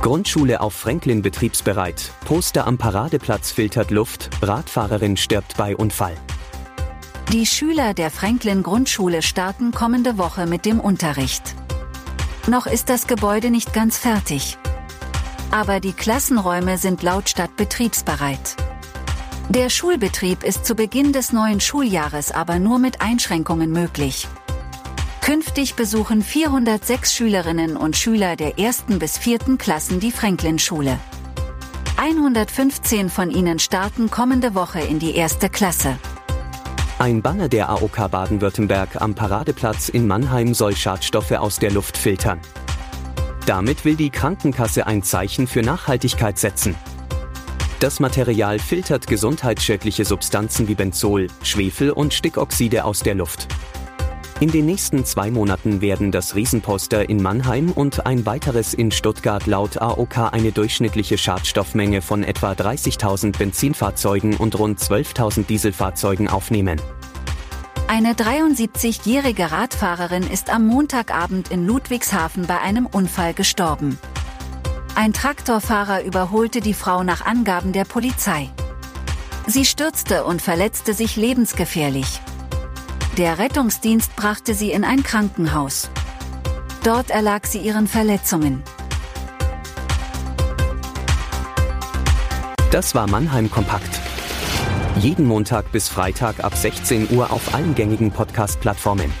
Grundschule auf Franklin betriebsbereit. Poster am Paradeplatz filtert Luft. Radfahrerin stirbt bei Unfall. Die Schüler der Franklin Grundschule starten kommende Woche mit dem Unterricht. Noch ist das Gebäude nicht ganz fertig. Aber die Klassenräume sind laut Stadt betriebsbereit. Der Schulbetrieb ist zu Beginn des neuen Schuljahres aber nur mit Einschränkungen möglich. Künftig besuchen 406 Schülerinnen und Schüler der ersten bis vierten Klassen die Franklin-Schule. 115 von ihnen starten kommende Woche in die erste Klasse. Ein Banner der AOK Baden-Württemberg am Paradeplatz in Mannheim soll Schadstoffe aus der Luft filtern. Damit will die Krankenkasse ein Zeichen für Nachhaltigkeit setzen. Das Material filtert gesundheitsschädliche Substanzen wie Benzol, Schwefel und Stickoxide aus der Luft. In den nächsten zwei Monaten werden das Riesenposter in Mannheim und ein weiteres in Stuttgart laut AOK eine durchschnittliche Schadstoffmenge von etwa 30.000 Benzinfahrzeugen und rund 12.000 Dieselfahrzeugen aufnehmen. Eine 73-jährige Radfahrerin ist am Montagabend in Ludwigshafen bei einem Unfall gestorben. Ein Traktorfahrer überholte die Frau nach Angaben der Polizei. Sie stürzte und verletzte sich lebensgefährlich. Der Rettungsdienst brachte sie in ein Krankenhaus. Dort erlag sie ihren Verletzungen. Das war Mannheim Kompakt. Jeden Montag bis Freitag ab 16 Uhr auf allen gängigen Podcast-Plattformen.